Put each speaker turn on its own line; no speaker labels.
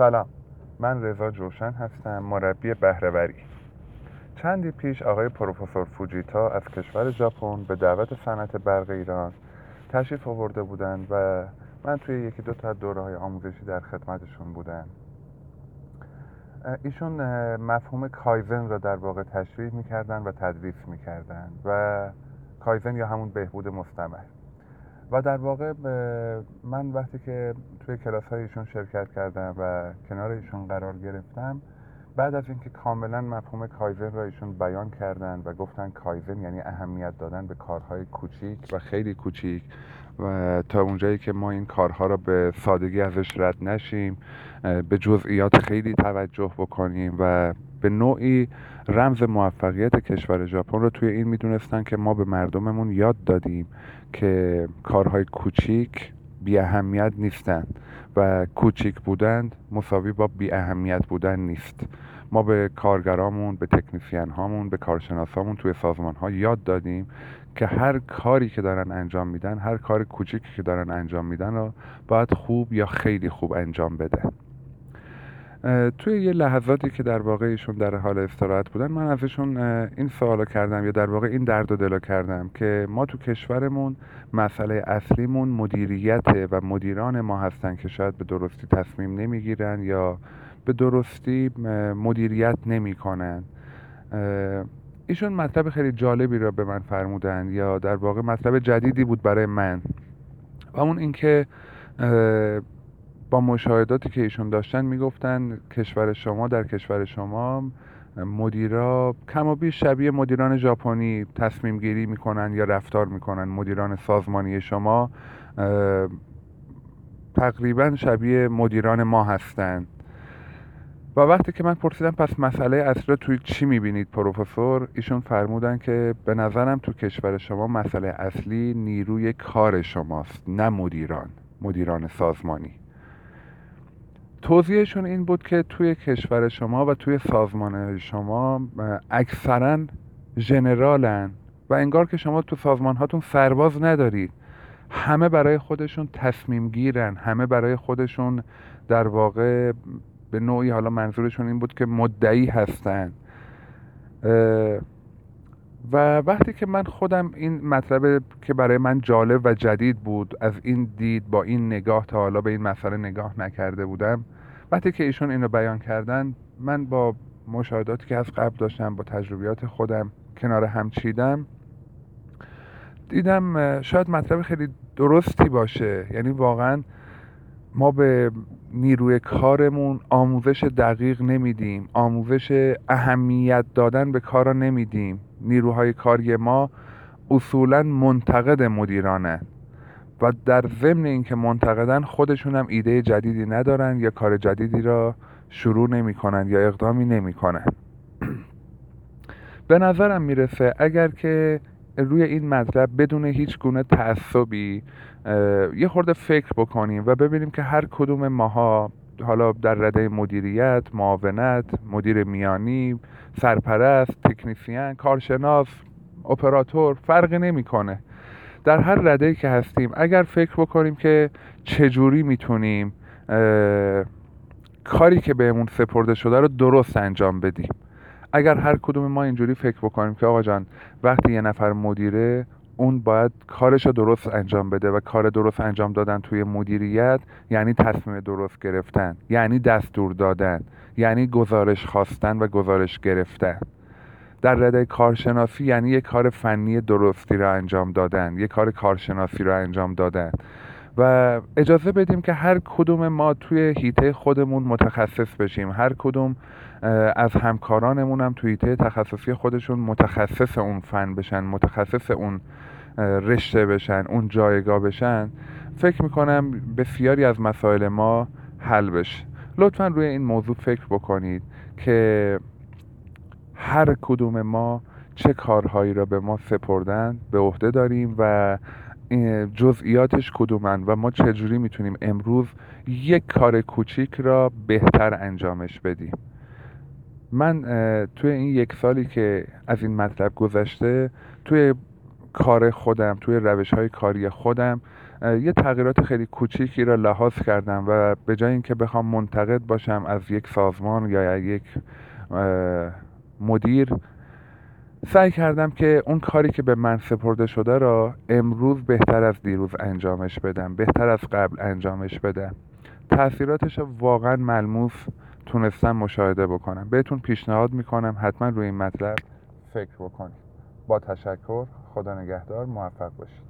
سلام. من رضا جوشن هستم مربی بهرهوری. چندی پیش آقای پروفسور فوجیتا از کشور ژاپن به دعوت صنعت برق ایران تشریف آورده بودند و من توی یکی دو تا دوره های آموزشی در خدمتشون بودم. ایشون مفهوم کایزن را در واقع تشریح می‌کردن و تدریس می‌کردن و کایزن یا همون بهبود مستمر. و در واقع من وقتی که توی کلاس ایشون شرکت کردم و کنار ایشون قرار گرفتم بعد از اینکه کاملا مفهوم کایزن را ایشون بیان کردن و گفتن کایزن یعنی اهمیت دادن به کارهای کوچیک و خیلی کوچیک و تا اونجایی که ما این کارها را به سادگی ازش رد نشیم به جزئیات خیلی توجه بکنیم و به نوعی رمز موفقیت کشور ژاپن رو توی این می‌دونستن که ما به مردممون یاد دادیم که کارهای کوچیک بی اهمیت نیستند و کوچیک بودن مساوی با بی اهمیت بودن نیست. ما به کارگرامون به تکنیسیان هامون به کارشناسامون توی سازمان ها یاد دادیم که هر کاری که دارن انجام میدن هر کار کوچیکی که دارن انجام میدن رو باید خوب یا خیلی خوب انجام بده توی یه لحظاتی که در واقع ایشون در حال استراحت بودن من ازشون این سوالو کردم یا در واقع این درد و دلو کردم که ما تو کشورمون مسئله اصلیمون مدیریته و مدیران ما هستن که شاید به درستی تصمیم نمی‌گیرن یا به درستی مدیریت نمی‌کنن. ایشون مطلب خیلی جالبی را به من فرمودن یا در واقع مطلب جدیدی بود برای من. و اون اینکه با مشاهداتی که ایشون داشتن می‌گفتن کشور شما در کشور شما مدیرا کم و بیش شبیه مدیران ژاپنی تصمیم گیری می‌کنن یا رفتار می‌کنن. مدیران سازمانی شما تقریبا شبیه مدیران ما هستند و وقتی که من پرسیدم پس مسئله اصلی توی چی می‌بینید پروفسور؟ ایشون فرمودن که به نظرم تو کشور شما مسئله اصلی نیروی کار شماست نه مدیران مدیران سازمانی. توضیحشون این بود که توی کشور شما و توی سازمان شما اکثرا ژنرالن و انگار که شما تو سازمان هاتون سرباز ندارید. همه برای خودشون تصمیم گیرن. همه برای خودشون در واقع به نوعی حالا منظورشون این بود که مدعی هستن. و وقتی که من خودم این مطلب که برای من جالب و جدید بود از این دید با این نگاه تا حالا به این مسئله نگاه نکرده بودم وقتی که ایشون اینو بیان کردن من با مشاهداتی که از قبل داشتم با تجربیات خودم کنار هم چیدم دیدم شاید مطلب خیلی درستی باشه. یعنی واقعا ما به نیروی کارمون آموزش دقیق نمیدیم. آموزش اهمیت دادن به کارا نمیدیم. نیروهای کاری ما اصولا منتقد مدیرانه و در ضمن اینکه منتقدن خودشون هم ایده جدیدی ندارن یا کار جدیدی را شروع نمی‌کنن یا اقدامی نمی‌کنن به نظرم می‌رسه اگر که روی این مطلب بدون هیچ گونه تعصبی یه خورده فکر بکنیم و ببینیم که هر کدوم ماها حالا در رده مدیریت، معاونت، مدیر میانی، سرپرست، تکنیسیان، کارشناس، اپراتور فرقی نمی‌کنه. در هر رده که هستیم اگر فکر بکنیم که چجوری می‌تونیم کاری که بهمون سپرده شده رو درست انجام بدیم. اگر هر کدوم ما اینجوری فکر بکنیم که آقا جان وقتی یه نفر مدیره اون باید کارش رو درست انجام بده و کار درست انجام دادن توی مدیریت یعنی تصمیم درست گرفتن یعنی دستور دادن یعنی گزارش خواستن و گزارش گرفتن. در رده کارشناسی یعنی یک کار فنی درستی را انجام دادن یک کار کارشناسی را انجام دادن. و اجازه بدیم که هر کدوم ما توی هیته خودمون متخصص بشیم. هر کدوم از همکارانمون هم توی هیته تخصصی خودشون متخصص اون فن بشن متخصص اون رشته بشن اون جایگاه بشن. فکر می‌کنم بسیاری از مسائل ما حل بشه. لطفا روی این موضوع فکر بکنید که هر کدوم ما چه کارهایی را به ما سپردن به عهده داریم و جزئیاتش کدومن و ما چجوری می‌تونیم امروز یک کار کوچیک را بهتر انجامش بدیم. من توی این یک سالی که از این مطلب گذشته توی کار خودم توی روش های کاری خودم یه تغییرات خیلی کوچیکی را لحاظ کردم و به جای اینکه بخوام منتقد باشم از یک سازمان یا یک مدیر سعی کردم که اون کاری که به من سپرده شده را امروز بهتر از دیروز انجامش بدم بهتر از قبل انجامش بدم. تاثیراتش رو واقعا ملموس تونستم مشاهده بکنم. بهتون پیشنهاد می‌کنم حتما روی این مطلب فکر بکنید. با تشکر خدا نگهدار موفق باشید.